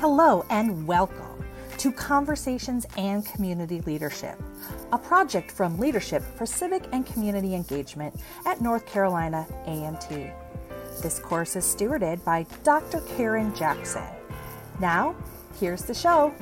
Hello and welcome to Conversations and Community Leadership, a project from Leadership for Civic and Community Engagement at North Carolina A&T. This course is stewarded by Dr. Karen Jackson. Now, here's the show.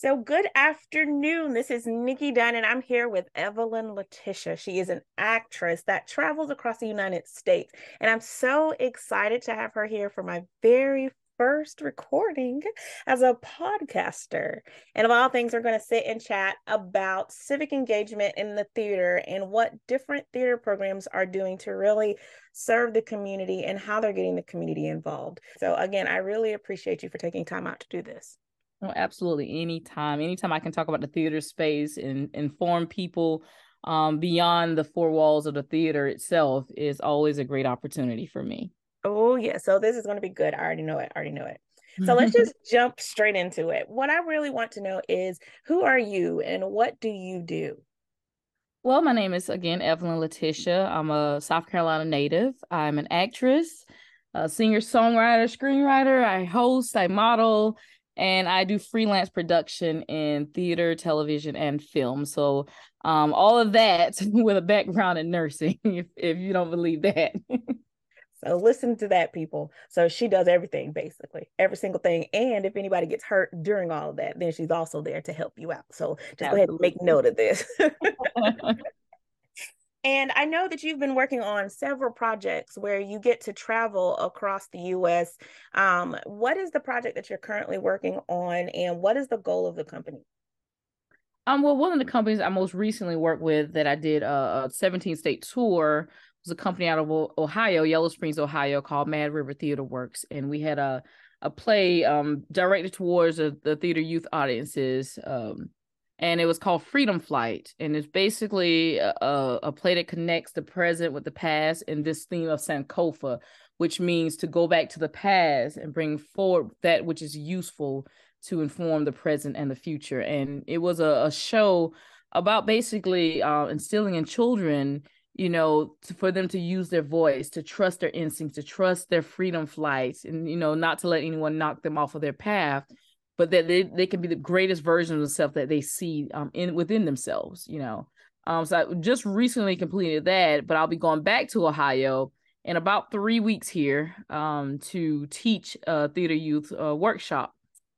So, good afternoon. This is Nikki Dunn, and I'm here with Evelyn Leteshia. She is an actress that travels across the United States, and I'm so excited to have her here for my very first recording as a podcaster. And of all things, we're going to sit and chat about civic engagement in the theater and what different theater programs are doing to really serve the community and how they're getting the community involved. So, again, I really appreciate you for taking time out to do this. Oh, absolutely. Anytime. Anytime I can talk about the theater space and inform people um, beyond the four walls of the theater itself is always a great opportunity for me. Oh, yeah. So this is going to be good. I already know it. I already know it. So let's just jump straight into it. What I really want to know is who are you and what do you do? Well, my name is again Evelyn Leteshia. I'm a South Carolina native. I'm an actress, a singer, songwriter, screenwriter. I host, I model, and I do freelance production in theater, television, and film. So um, all of that with a background in nursing, if, if you don't believe that. so listen to that, people. So she does everything, basically, every single thing. And if anybody gets hurt during all of that, then she's also there to help you out. So just Absolutely. go ahead and make note of this. And I know that you've been working on several projects where you get to travel across the US. Um, what is the project that you're currently working on, and what is the goal of the company? Um, well, one of the companies I most recently worked with that I did a, a 17 state tour was a company out of Ohio, Yellow Springs, Ohio, called Mad River Theater Works, and we had a a play um, directed towards the, the theater youth audiences. Um, and it was called Freedom Flight, and it's basically a, a play that connects the present with the past in this theme of Sankofa, which means to go back to the past and bring forward that which is useful to inform the present and the future. And it was a, a show about basically uh, instilling in children you know to, for them to use their voice to trust their instincts to trust their freedom flights and you know not to let anyone knock them off of their path but that they, they can be the greatest version of themselves that they see um in within themselves you know? Um so i just recently completed that but i'll be going back to ohio in about three weeks here um to teach a theater youth uh, workshop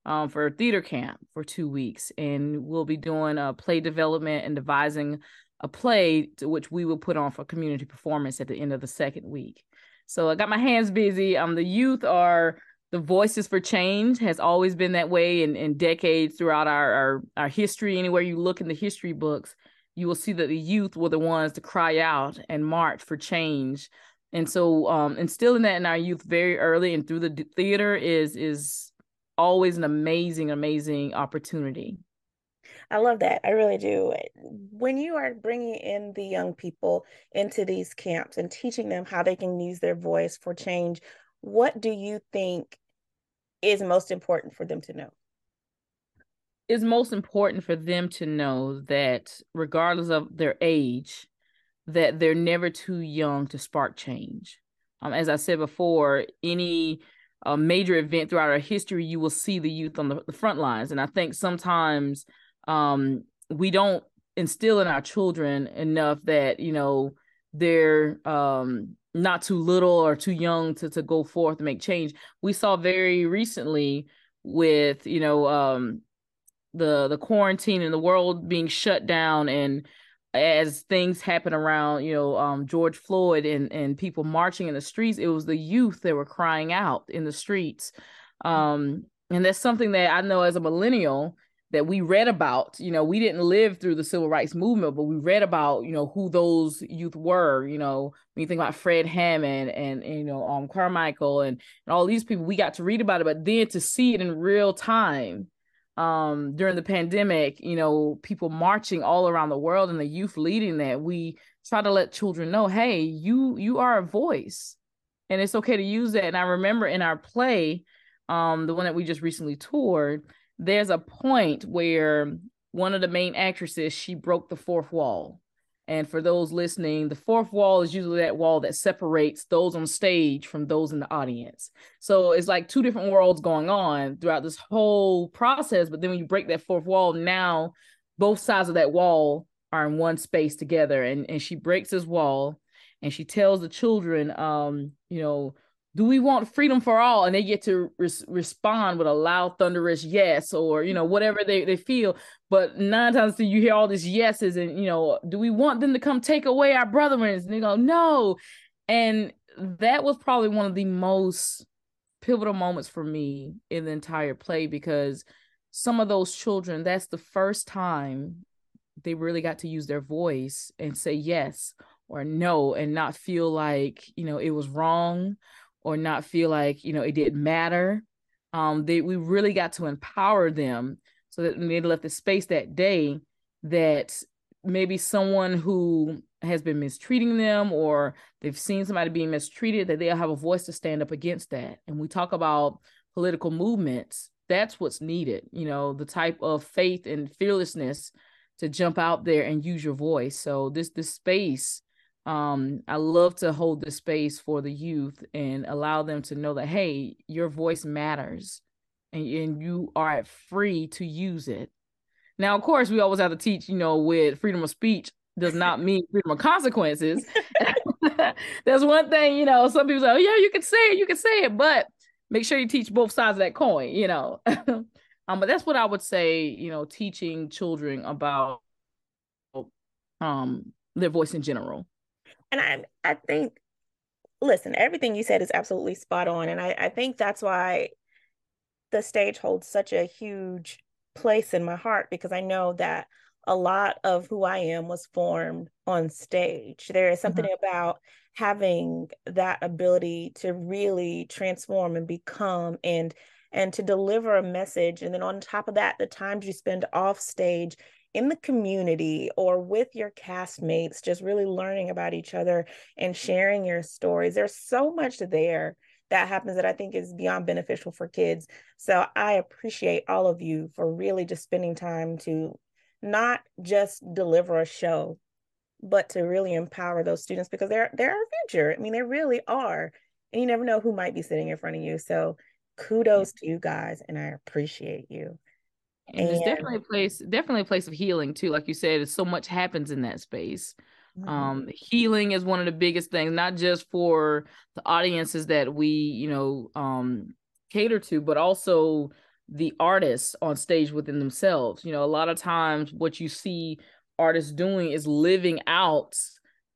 um for theater camp for two weeks. And we'll be doing a play development and devising a play which we will put on for community performance at the end of the second week. So i got my hands busy. Um the youth are the voices for change has always been that way in, in decades throughout our, our, our history anywhere you look in the history books you will see that the youth were the ones to cry out and march for change and so um, instilling that in our youth very early and through the theater is is always an amazing amazing opportunity I love that. I really do. When you are bringing in the young people into these camps and teaching them how they can use their voice for change, what do you think is most important for them to know? It's most important for them to know that regardless of their age, that they're never too young to spark change. Um, as I said before, any uh, major event throughout our history, you will see the youth on the, the front lines. And I think sometimes um, we don't instill in our children enough that, you know, they're um, not too little or too young to to go forth and make change. We saw very recently with you know um, the the quarantine and the world being shut down and as things happen around you know um, George Floyd and and people marching in the streets, it was the youth that were crying out in the streets. Um, and that's something that I know as a millennial that we read about you know we didn't live through the civil rights movement but we read about you know who those youth were you know when you think about fred hampton and, and you know um carmichael and, and all these people we got to read about it but then to see it in real time um during the pandemic you know people marching all around the world and the youth leading that we try to let children know hey you you are a voice. And it's okay to use that. And i remember in our play um the one that we just recently toured there's a point where one of the main actresses she broke the fourth wall And for those listening, the fourth wall is usually that wall that separates those on stage from those in the audience. So it's like two different worlds going on throughout this whole process. But then when you break that fourth wall, now both sides of that wall are in one space together. And, and she breaks this wall and she tells the children, um, you know, do we want freedom for all? And they get to res- respond with a loud thunderous yes or you know whatever they, they feel. But nine times you hear all these yeses and you know do we want them to come take away our brethren? And they go no. And that was probably one of the most pivotal moments for me in the entire play because some of those children that's the first time they really got to use their voice and say yes or no and not feel like you know it was wrong or not feel like you know it didn't matter um they we really got to empower them so that they left the space that day that maybe someone who has been mistreating them or they've seen somebody being mistreated that they'll have a voice to stand up against that. And we talk about political movements that's what's needed you know the type of faith and fearlessness to jump out there and use your voice. So this this space um i love to hold the space for the youth and allow them to know that hey your voice matters and, and you are free to use it. Now of course we always have to teach you know with freedom of speech does not mean freedom of consequences. There's one thing you know some people say oh yeah you can say it you can say it but make sure you teach both sides of that coin you know. Um but that's what i would say you know teaching children about um their voice in general and I I think listen, everything you said is absolutely spot on. And I, I think that's why the stage holds such a huge place in my heart because I know that a lot of who I am was formed on stage. There is something mm-hmm. about having that ability to really transform and become and and to deliver a message and then on top of that the times you spend off stage in the community or with your castmates, just really learning about each other and sharing your stories. There's so much there that happens that I think is beyond beneficial for kids. So I appreciate all of you for really just spending time to not just deliver a show, but to really empower those students because they're they're our future. I mean, they really are. And you never know who might be sitting in front of you. So kudos to you guys and I appreciate you. And, and definitely a place, definitely a place of healing too. Like you said, so much happens in that space. Mm-hmm. Um, healing is one of the biggest things, not just for the audiences that we, you know, um, cater to, but also the artists on stage within themselves. You know, a lot of times what you see artists doing is living out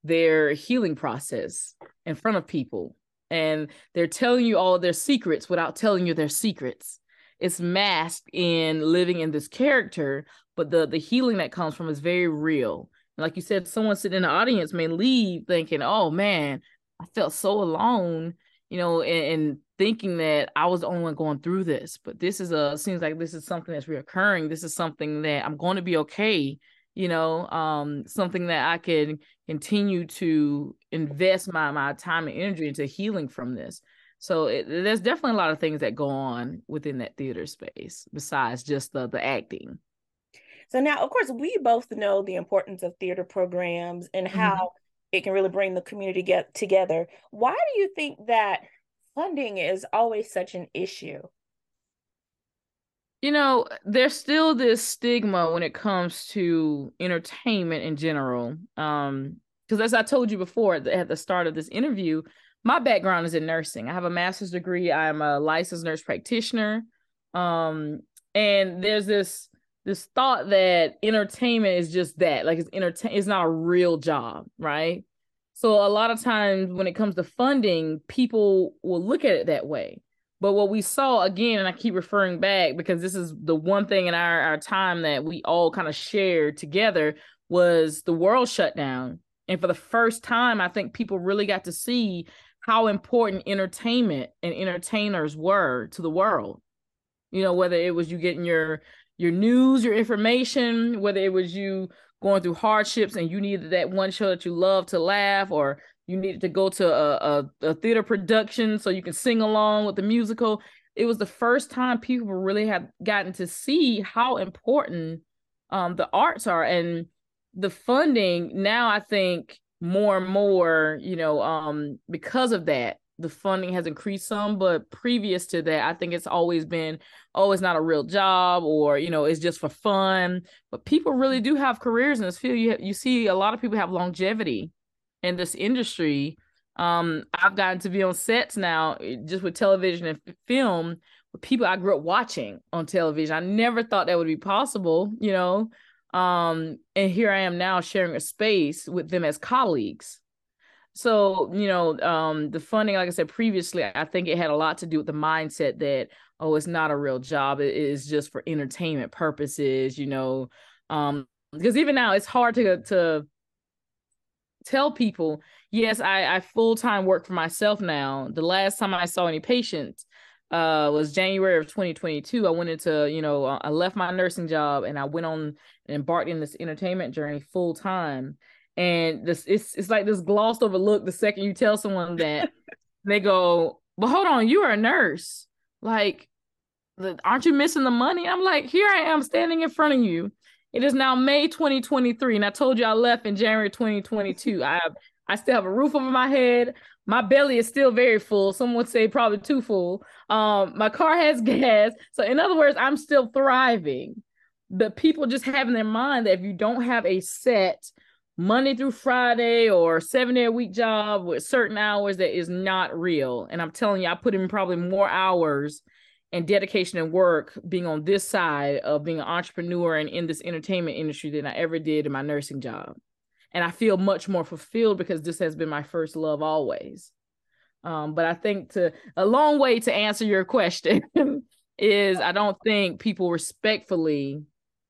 their healing process in front of people. And they're telling you all of their secrets without telling you their secrets it's masked in living in this character, but the the healing that comes from is very real. like you said, someone sitting in the audience may leave thinking, "Oh man, I felt so alone," you know, and, and thinking that I was the only one going through this. But this is a seems like this is something that's reoccurring. This is something that I'm going to be okay. You know, um, something that I can continue to invest my my time and energy into healing from this. So it, there's definitely a lot of things that go on within that theater space besides just the the acting. So now, of course, we both know the importance of theater programs and how mm-hmm. it can really bring the community get together. Why do you think that funding is always such an issue? You know, there's still this stigma when it comes to entertainment in general. Um, because as I told you before at the start of this interview, my background is in nursing. I have a master's degree. I'm a licensed nurse practitioner. Um, and there's this this thought that entertainment is just that, like it's entertain it's not a real job, right? So a lot of times when it comes to funding, people will look at it that way. But what we saw again, and I keep referring back because this is the one thing in our, our time that we all kind of shared together was the world shut down. And for the first time, I think people really got to see how important entertainment and entertainers were to the world. You know, whether it was you getting your your news, your information, whether it was you going through hardships and you needed that one show that you love to laugh, or you needed to go to a, a, a theater production so you can sing along with the musical. It was the first time people really had gotten to see how important um, the arts are. And the funding now I think more and more, you know, um, because of that, the funding has increased some, but previous to that, I think it's always been, oh, it's not a real job or, you know, it's just for fun. But people really do have careers in this field. You, you see a lot of people have longevity in this industry. Um, I've gotten to be on sets now eh, just with television and film with people I grew up watching on television. I never thought that would be possible, you know. Um, and here I am now sharing a space with them as colleagues. So you know um the funding like i said previously i think it had a lot to do with the mindset that oh it's not a real job. It is just for entertainment purposes you know? Um because even now it's hard to to tell people yes i i full-time work for myself now. The last time i saw any patients uh was january of 2022 i went into you know i left my nursing job and i went on and embarked in this entertainment journey full time. And this it's it's like this glossed over look the second you tell someone that they go but hold on you are a nurse. Like aren't you missing the money? I'm like here i am standing in front of you. It is now may 2023 and i told you i left in january 2022 i have i still have a roof over my head my belly is still very full some would say probably too full um my car has gas so in other words i'm still thriving but people just have in their mind that if you don't have a set Monday through Friday or seven day a week job with certain hours that is not real. And I'm telling you, I put in probably more hours and dedication and work being on this side of being an entrepreneur and in this entertainment industry than I ever did in my nursing job. And I feel much more fulfilled because this has been my first love always. Um, but I think to a long way to answer your question is I don't think people respectfully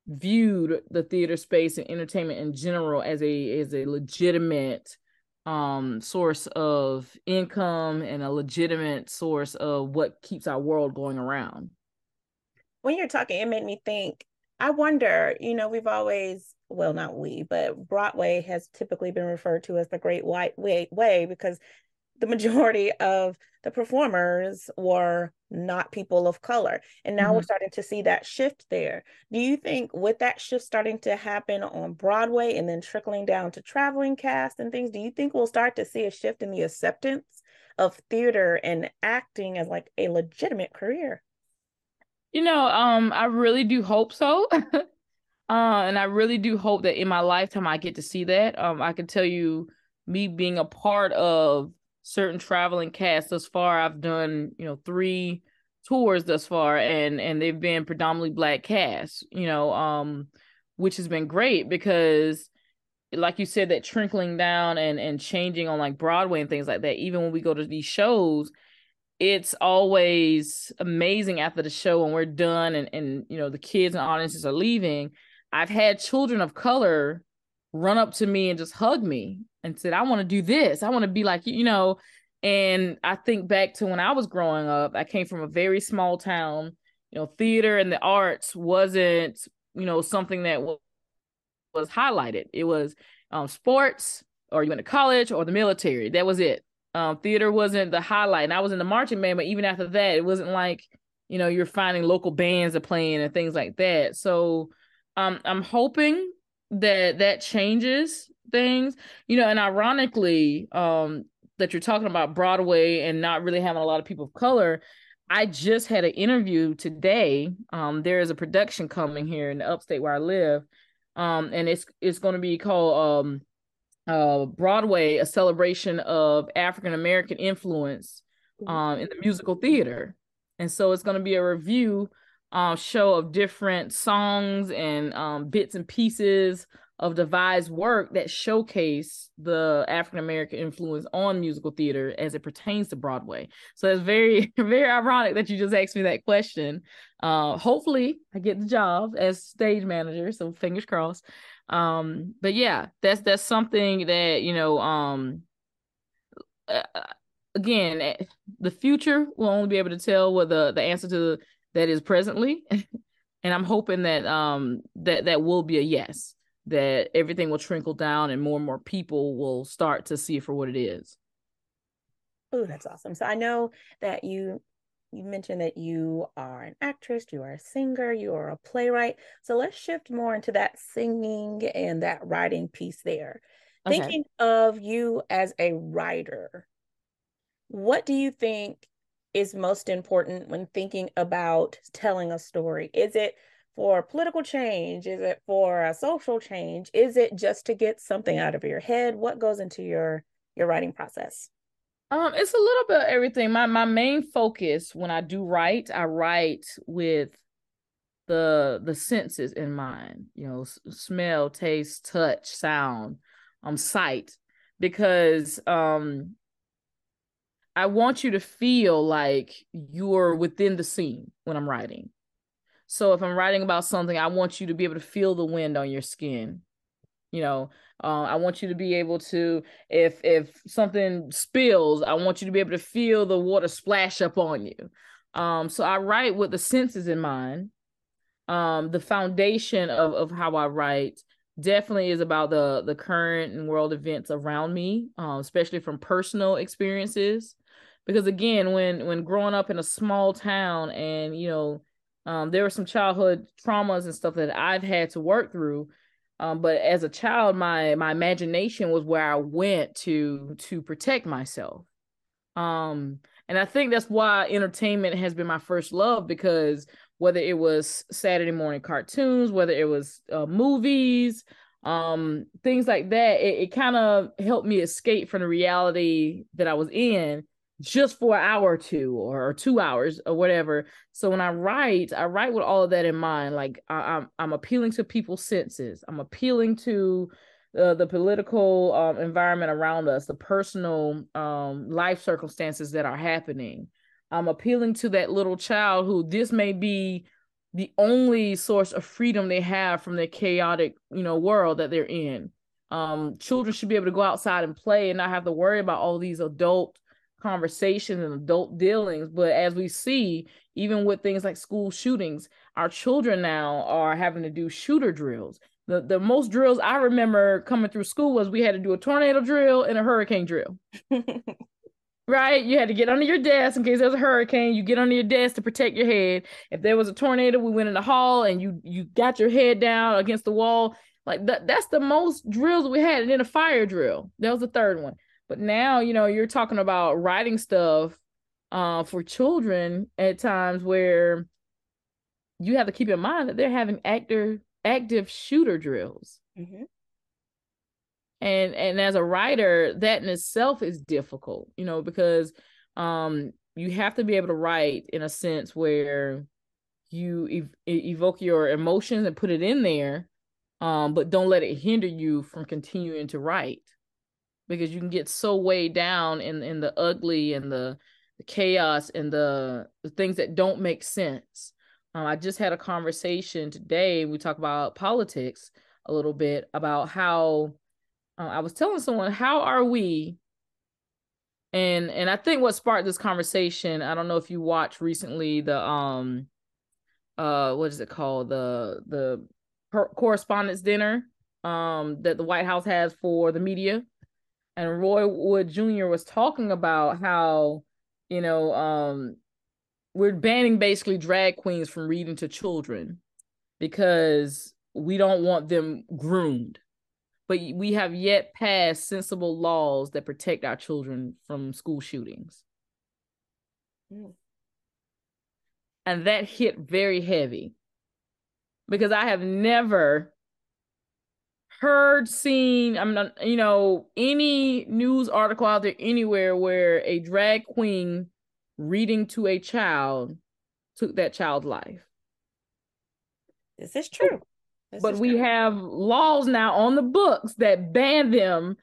viewed the theater space and entertainment in general as a as a legitimate um source of income and a legitimate source of what keeps our world going around when you're talking it made me think i wonder you know we've always well not we but broadway has typically been referred to as the great white way, way because the majority of the performers were not people of color. And now mm-hmm. we're starting to see that shift there. Do you think with that shift starting to happen on Broadway and then trickling down to traveling cast and things, do you think we'll start to see a shift in the acceptance of theater and acting as like a legitimate career? You know, um, I really do hope so. uh, and I really do hope that in my lifetime I get to see that. Um, I can tell you, me being a part of certain traveling casts thus far. I've done, you know, three tours thus far and and they've been predominantly black casts, you know, um which has been great because like you said that trickling down and and changing on like Broadway and things like that even when we go to these shows it's always amazing after the show when we're done and and you know the kids and audiences are leaving I've had children of color run up to me and just hug me and said, I want to do this. I want to be like you, know. And I think back to when I was growing up, I came from a very small town. You know, theater and the arts wasn't, you know, something that was, was highlighted. It was um, sports, or you went to college, or the military. That was it. Um, theater wasn't the highlight. And I was in the marching band, but even after that, it wasn't like, you know, you're finding local bands are playing and things like that. So um, I'm hoping that that changes things. You know and ironically um that you're talking about broadway and not really having a lot of people of color i just had an interview today. Um there is a production coming here in the upstate where i live. Um and it's it's going to be called um uh broadway a celebration of african american influence um in the musical theater. And so it's going to be a review um, show of different songs and um, bits and pieces of devised work that showcase the African American influence on musical theater as it pertains to Broadway. So it's very, very ironic that you just asked me that question. Uh, hopefully, I get the job as stage manager. So fingers crossed. Um, but yeah, that's that's something that you know. Um, uh, again, eh, the future will only be able to tell what the the answer to that is presently. and I'm hoping that um that that will be a yes, that everything will trickle down and more and more people will start to see it for what it is. Oh, that's awesome. So I know that you you mentioned that you are an actress, you are a singer, you are a playwright. So let's shift more into that singing and that writing piece there. Okay. Thinking of you as a writer, what do you think is most important when thinking about telling a story? Is it for political change? Is it for a social change? Is it just to get something out of your head? What goes into your your writing process? Um, it's a little bit of everything. My my main focus when I do write, I write with the the senses in mind. You know, smell, taste, touch, sound, um, sight, because um, I want you to feel like you're within the scene when I'm writing. So if I'm writing about something, I want you to be able to feel the wind on your skin. You know, uh, I want you to be able to, if if something spills, I want you to be able to feel the water splash up on you. Um, so I write with the senses in mind. Um, the foundation of of how I write definitely is about the the current and world events around me, um, especially from personal experiences. Because again, when when growing up in a small town and you know um, there were some childhood traumas and stuff that I've had to work through. Um, but as a child, my my imagination was where I went to to protect myself. Um, and I think that's why entertainment has been my first love because whether it was Saturday morning cartoons, whether it was uh, movies, um, things like that, it, it kind of helped me escape from the reality that I was in just for an hour or two or, two hours or whatever. So when I write, I write with all of that in mind. Like I, am I'm, I'm appealing to people's senses. I'm appealing to uh, the political um, environment around us, the personal um, life circumstances that are happening. I'm appealing to that little child who this may be the only source of freedom they have from the chaotic, you know, world that they're in. Um, children should be able to go outside and play and not have to worry about all these adult conversations and adult dealings. But as we see, even with things like school shootings, our children now are having to do shooter drills. The, the most drills I remember coming through school was we had to do a tornado drill and a hurricane drill. right? You had to get under your desk in case there's a hurricane. You get under your desk to protect your head. If there was a tornado, we went in the hall and you you got your head down against the wall. Like that, that's the most drills we had. And then a fire drill. That was the third one. But now, you know, you're talking about writing stuff uh, for children at times where you have to keep in mind that they're having active active shooter drills. Mm-hmm. And and as a writer, that in itself is difficult, you know, because um you have to be able to write in a sense where you ev- evoke your emotions and put it in there um but don't let it hinder you from continuing to write because you can get so weighed down in in the ugly and the, the chaos and the, the things that don't make sense. Um, I just had a conversation today. We talk about politics a little bit about how uh, I was telling someone how are we and and I think what sparked this conversation, I don't know if you watched recently the um uh what is it called the the correspondence dinner um that the White House has for the media and Roy Wood Jr. was talking about how, you know, um, we're banning basically drag queens from reading to children because we don't want them groomed. But we have yet passed sensible laws that protect our children from school shootings. Mm. And that hit very heavy because I have never heard, seen, I'm not, you know, any news article out there anywhere where a drag queen reading to a child took that child's life. This is true. This but is we true. have laws now on the books that ban them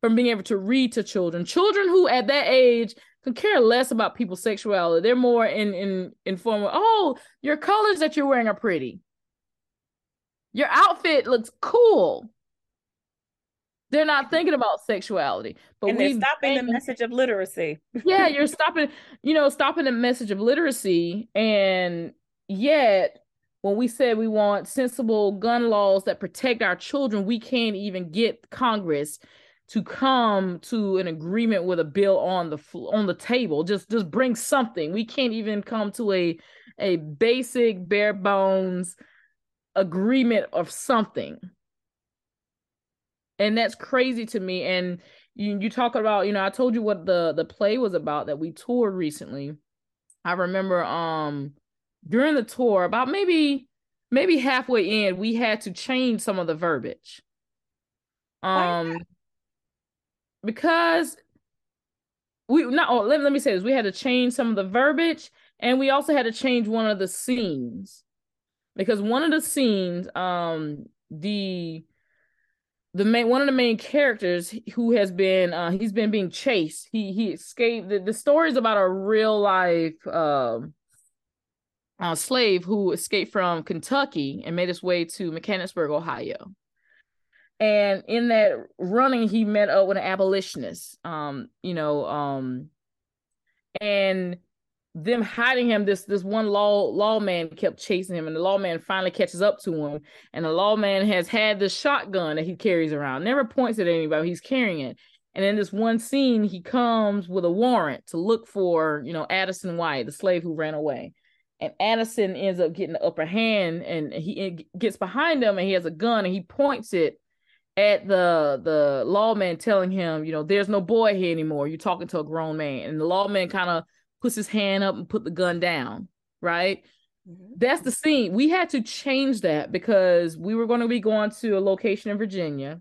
from being able to read to children. Children who at that age can care less about people's sexuality. They're more in in informed. Oh, your colors that you're wearing are pretty. Your outfit looks cool. They're not thinking about sexuality, but we stopping the message of literacy. yeah, you're stopping, you know, stopping the message of literacy, and yet when we said we want sensible gun laws that protect our children, we can't even get Congress to come to an agreement with a bill on the on the table. Just just bring something. We can't even come to a a basic bare bones agreement of something. And that's crazy to me. And you you talk about, you know, I told you what the the play was about that we toured recently. I remember um during the tour, about maybe maybe halfway in, we had to change some of the verbiage. Um because we not oh, let, let me say this we had to change some of the verbiage and we also had to change one of the scenes because one of the scenes um the the main one of the main characters who has been uh he's been being chased. He he escaped the, the story is about a real life um uh, slave who escaped from Kentucky and made his way to Mechanicsburg, Ohio. And in that running he met up with an abolitionist um you know um and them hiding him this this one law lawman kept chasing him and the lawman finally catches up to him and the lawman has had the shotgun that he carries around never points it at anybody he's carrying it and in this one scene he comes with a warrant to look for you know addison white the slave who ran away and addison ends up getting the upper hand and he gets behind him and he has a gun and he points it at the the lawman telling him, you know, there's no boy here anymore. You're talking to a grown man. And the lawman kind of puts his hand up and put the gun down, right? Mm-hmm. That's the scene. We had to change that because we were going to be going to a location in Virginia.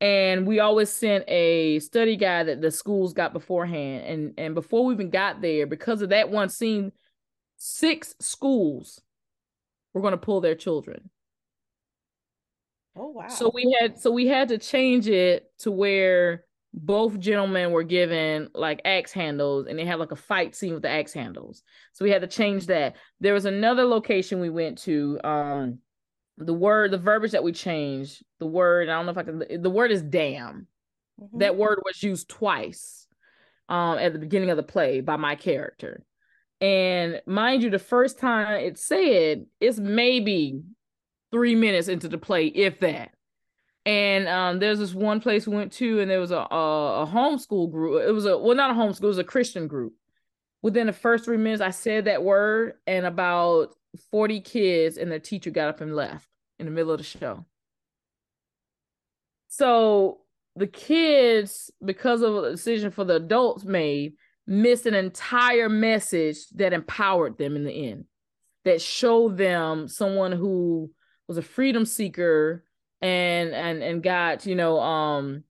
And we always sent a study guide that the schools got beforehand. And and before we even got there, because of that one scene, six schools were going to pull their children Oh wow. So we had so we had to change it to where both gentlemen were given like axe handles and they had like a fight scene with the axe handles. So we had to change that. There was another location we went to. Um the word, the verbiage that we changed, the word, I don't know if I can the word is damn. Mm-hmm. That word was used twice um at the beginning of the play by my character. And mind you, the first time it said, it's maybe three minutes into the play, if that. And um, there's this one place we went to, and there was a, a, a homeschool group. It was a well, not a homeschool, it was a Christian group. Within the first three minutes, I said that word, and about 40 kids and their teacher got up and left in the middle of the show. So the kids, because of a decision for the adults made, missed an entire message that empowered them in the end, that showed them someone who was a freedom seeker and and and got you know um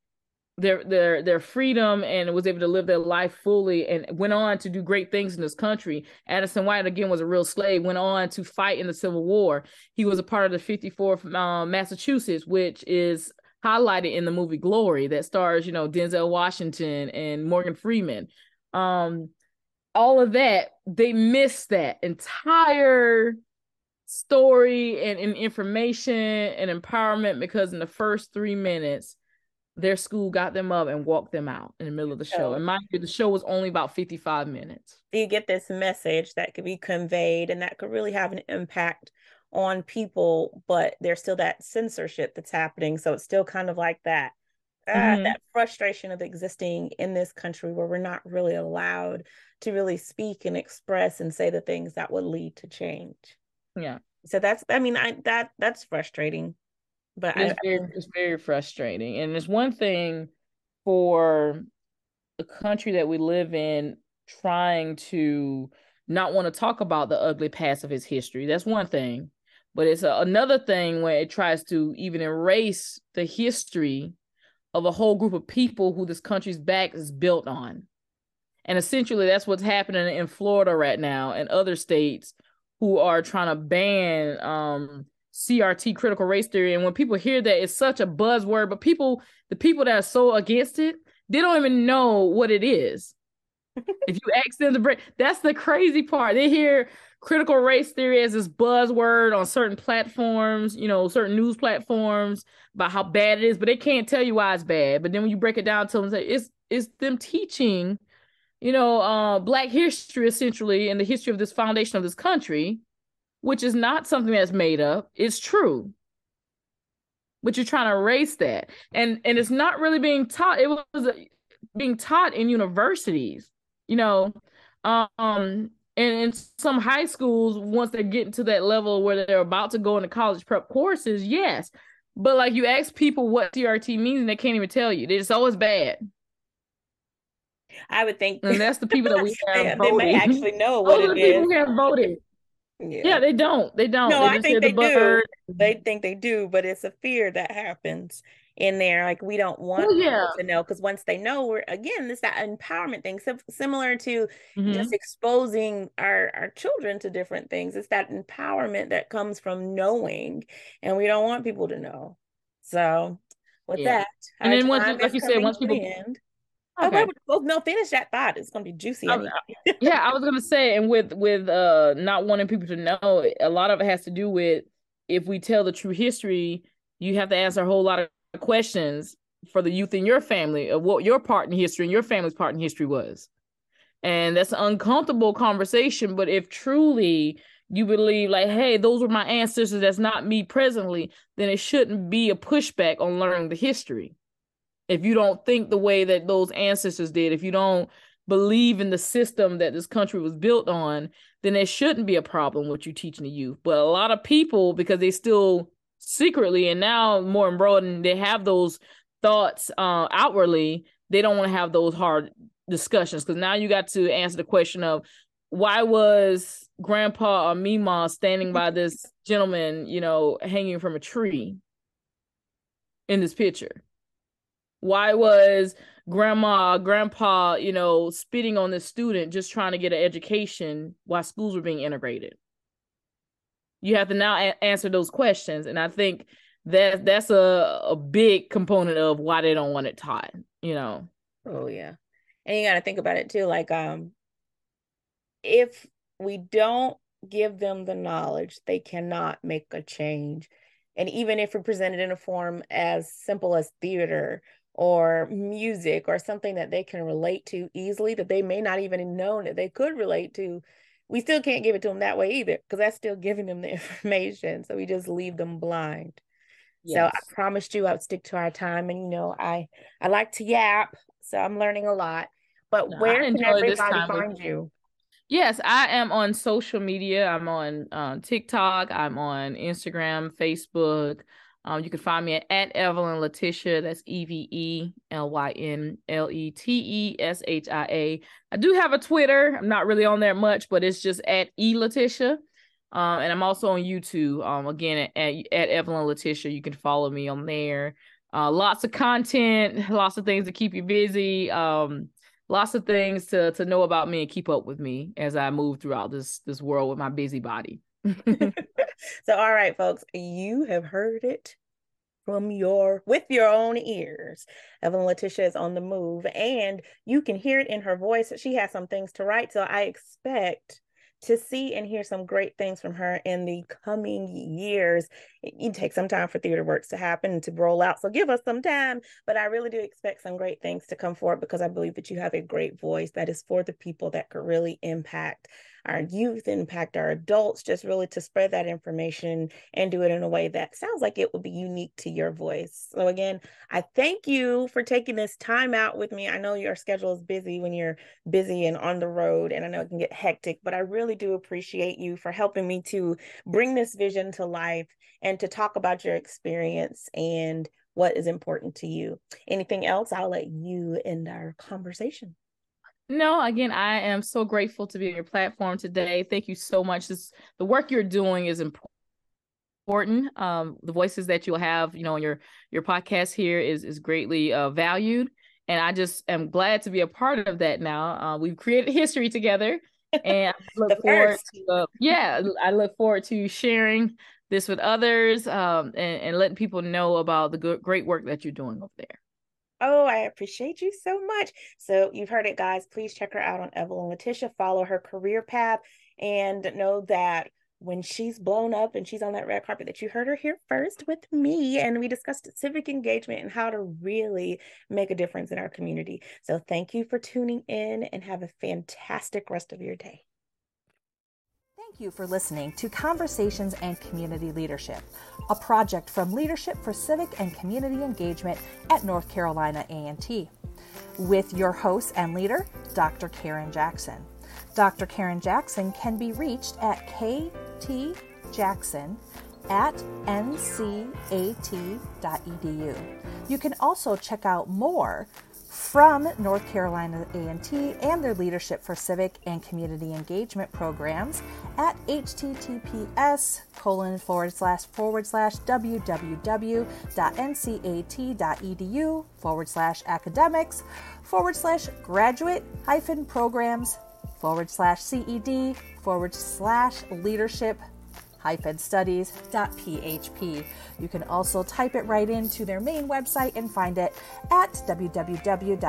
their their their freedom and was able to live their life fully and went on to do great things in this country. Addison White again was a real slave. Went on to fight in the Civil War. He was a part of the 54th um, Massachusetts, which is highlighted in the movie Glory that stars you know Denzel Washington and Morgan Freeman. Um, all of that they missed that entire story and, and information and empowerment because in the first three minutes their school got them up and walked them out in the middle of the show. And mind you, the show was only about 55 minutes. You get this message that could be conveyed and that could really have an impact on people, but there's still that censorship that's happening. So it's still kind of like that. Uh, mm-hmm. that frustration of existing in this country where we're not really allowed to really speak and express and say the things that would lead to change. Yeah. So that's I mean I that that's frustrating. But it's, I, very, it's very frustrating. And it's one thing for the country that we live in trying to not want to talk about the ugly past of his history. That's one thing. But it's a, another thing where it tries to even erase the history of a whole group of people who this country's back is built on. And essentially, that's what's happening in Florida right now and other states who are trying to ban um CRT critical race theory. And when people hear that, it's such a buzzword, but people, the people that are so against it, they don't even know what it is. if you ask them to break, that's the crazy part. They hear critical race theory as this buzzword on certain platforms, you know, certain news platforms about how bad it is, but they can't tell you why it's bad. But then when you break it down to them, say it's it's them teaching you know, uh, Black history essentially and the history of this foundation of this country, which is not something that's made up. It's true. but you're trying to erase that. And and it's not really being taught. It was uh, being taught in universities, you know. Um and in some high schools, once they get to that level where they're about to go into college prep courses, yes. But like you ask people what CRT means and they can't even tell you. It's always bad. I would think, and that's the people that we have they, they may actually know what Those it the people who have voted. Yeah. yeah. they don't. They don't. No, they I think they the do. They think they do, but it's a fear that happens in there. Like we don't want oh, yeah. to know because once they know, we're again this that empowerment thing, so, similar to mm-hmm. just exposing our our children to different things. It's that empowerment that comes from knowing, and we don't want people to know. So with yeah. that, and then once, like you said, once people. End. Okay. Oh, no, finish that thought. It's gonna be juicy. yeah, I was gonna say, and with with uh not wanting people to know, a lot of it has to do with if we tell the true history, you have to answer a whole lot of questions for the youth in your family of what your part in history and your family's part in history was. And that's an uncomfortable conversation. But if truly you believe, like, hey, those were my ancestors, that's not me presently, then it shouldn't be a pushback on learning the history if you don't think the way that those ancestors did, if you don't believe in the system that this country was built on, then there shouldn't be a problem with you teaching the youth. But a lot of people, because they still secretly and now more embroidered, they have those thoughts uh, outwardly, they don't want to have those hard discussions because now you got to answer the question of why was grandpa or mima standing by this gentleman, you know, hanging from a tree in this picture? Why was grandma, grandpa, you know, spitting on this student just trying to get an education while schools were being integrated? You have to now a- answer those questions, and I think that that's a a big component of why they don't want it taught. You know. Oh yeah, and you got to think about it too. Like, um, if we don't give them the knowledge, they cannot make a change. And even if we present it in a form as simple as theater or music or something that they can relate to easily that they may not even know that they could relate to we still can't give it to them that way either because that's still giving them the information so we just leave them blind yes. so i promised you i would stick to our time and you know i i like to yap so i'm learning a lot but no, where can everybody find you Yes, I am on social media. I'm on uh, TikTok. I'm on Instagram, Facebook. Um, you can find me at, at Evelyn Leteshia. That's E V E L Y N L E T E S H I A. I do have a Twitter. I'm not really on there much, but it's just at E Leteshia. Um, and I'm also on YouTube. Um, again at, at Evelyn Leteshia. You can follow me on there. Uh, lots of content, lots of things to keep you busy. Um, lots of things to to know about me and keep up with me as I move throughout this this world with my busy body. so all right folks you have heard it from your with your own ears evelyn leteshia is on the move and you can hear it in her voice she has some things to write so i expect to see and hear some great things from her in the coming years. It, takes some time for theater works to happen to roll out. So give us some time. But I really do expect some great things to come forward because I believe that you have a great voice that is for the people that could really impact our youth, impact our adults, just really to spread that information and do it in a way that sounds like it would be unique to your voice. So, again, I thank you for taking this time out with me. I know your schedule is busy when you're busy and on the road, and I know it can get hectic, but I really do appreciate you for helping me to bring this vision to life and to talk about your experience and what is important to you. Anything else? I'll let you end our conversation. No, again, I am so grateful to be on your platform today. Thank you so much. This, the work you're doing is important. Um, the voices that you'll have, you know, on your your podcast here is is greatly uh, valued, and I just am glad to be a part of that. Now, uh, we've created history together, and I look forward to uh, yeah, I look forward to sharing this with others um, and, and letting people know about the good, great work that you're doing over there. Oh, I appreciate you so much. So you've heard it, guys. Please check her out on Evelyn Leteshia. Follow her career path and know that when she's blown up and she's on that red carpet that you heard her here first with me and we discussed civic engagement and how to really make a difference in our community. So thank you for tuning in and have a fantastic rest of your day. Thank you for listening to Conversations and Community Leadership, a project from Leadership for Civic and Community Engagement at North Carolina A&T, with your host and leader, Dr. Karen Jackson. Dr. Karen Jackson can be reached at ktjackson at ncat.edu. You can also check out more from North Carolina A&T and their Leadership for Civic and Community Engagement programs at https colon forward slash forward slash www.ncat.edu forward slash academics forward slash graduate hyphen programs forward slash CED forward slash leadership studies.php. You can also type it right into their main website and find it at www.ncat.edu.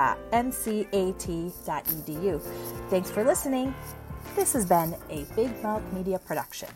Thanks for listening. This has been a Big Mouth Media production.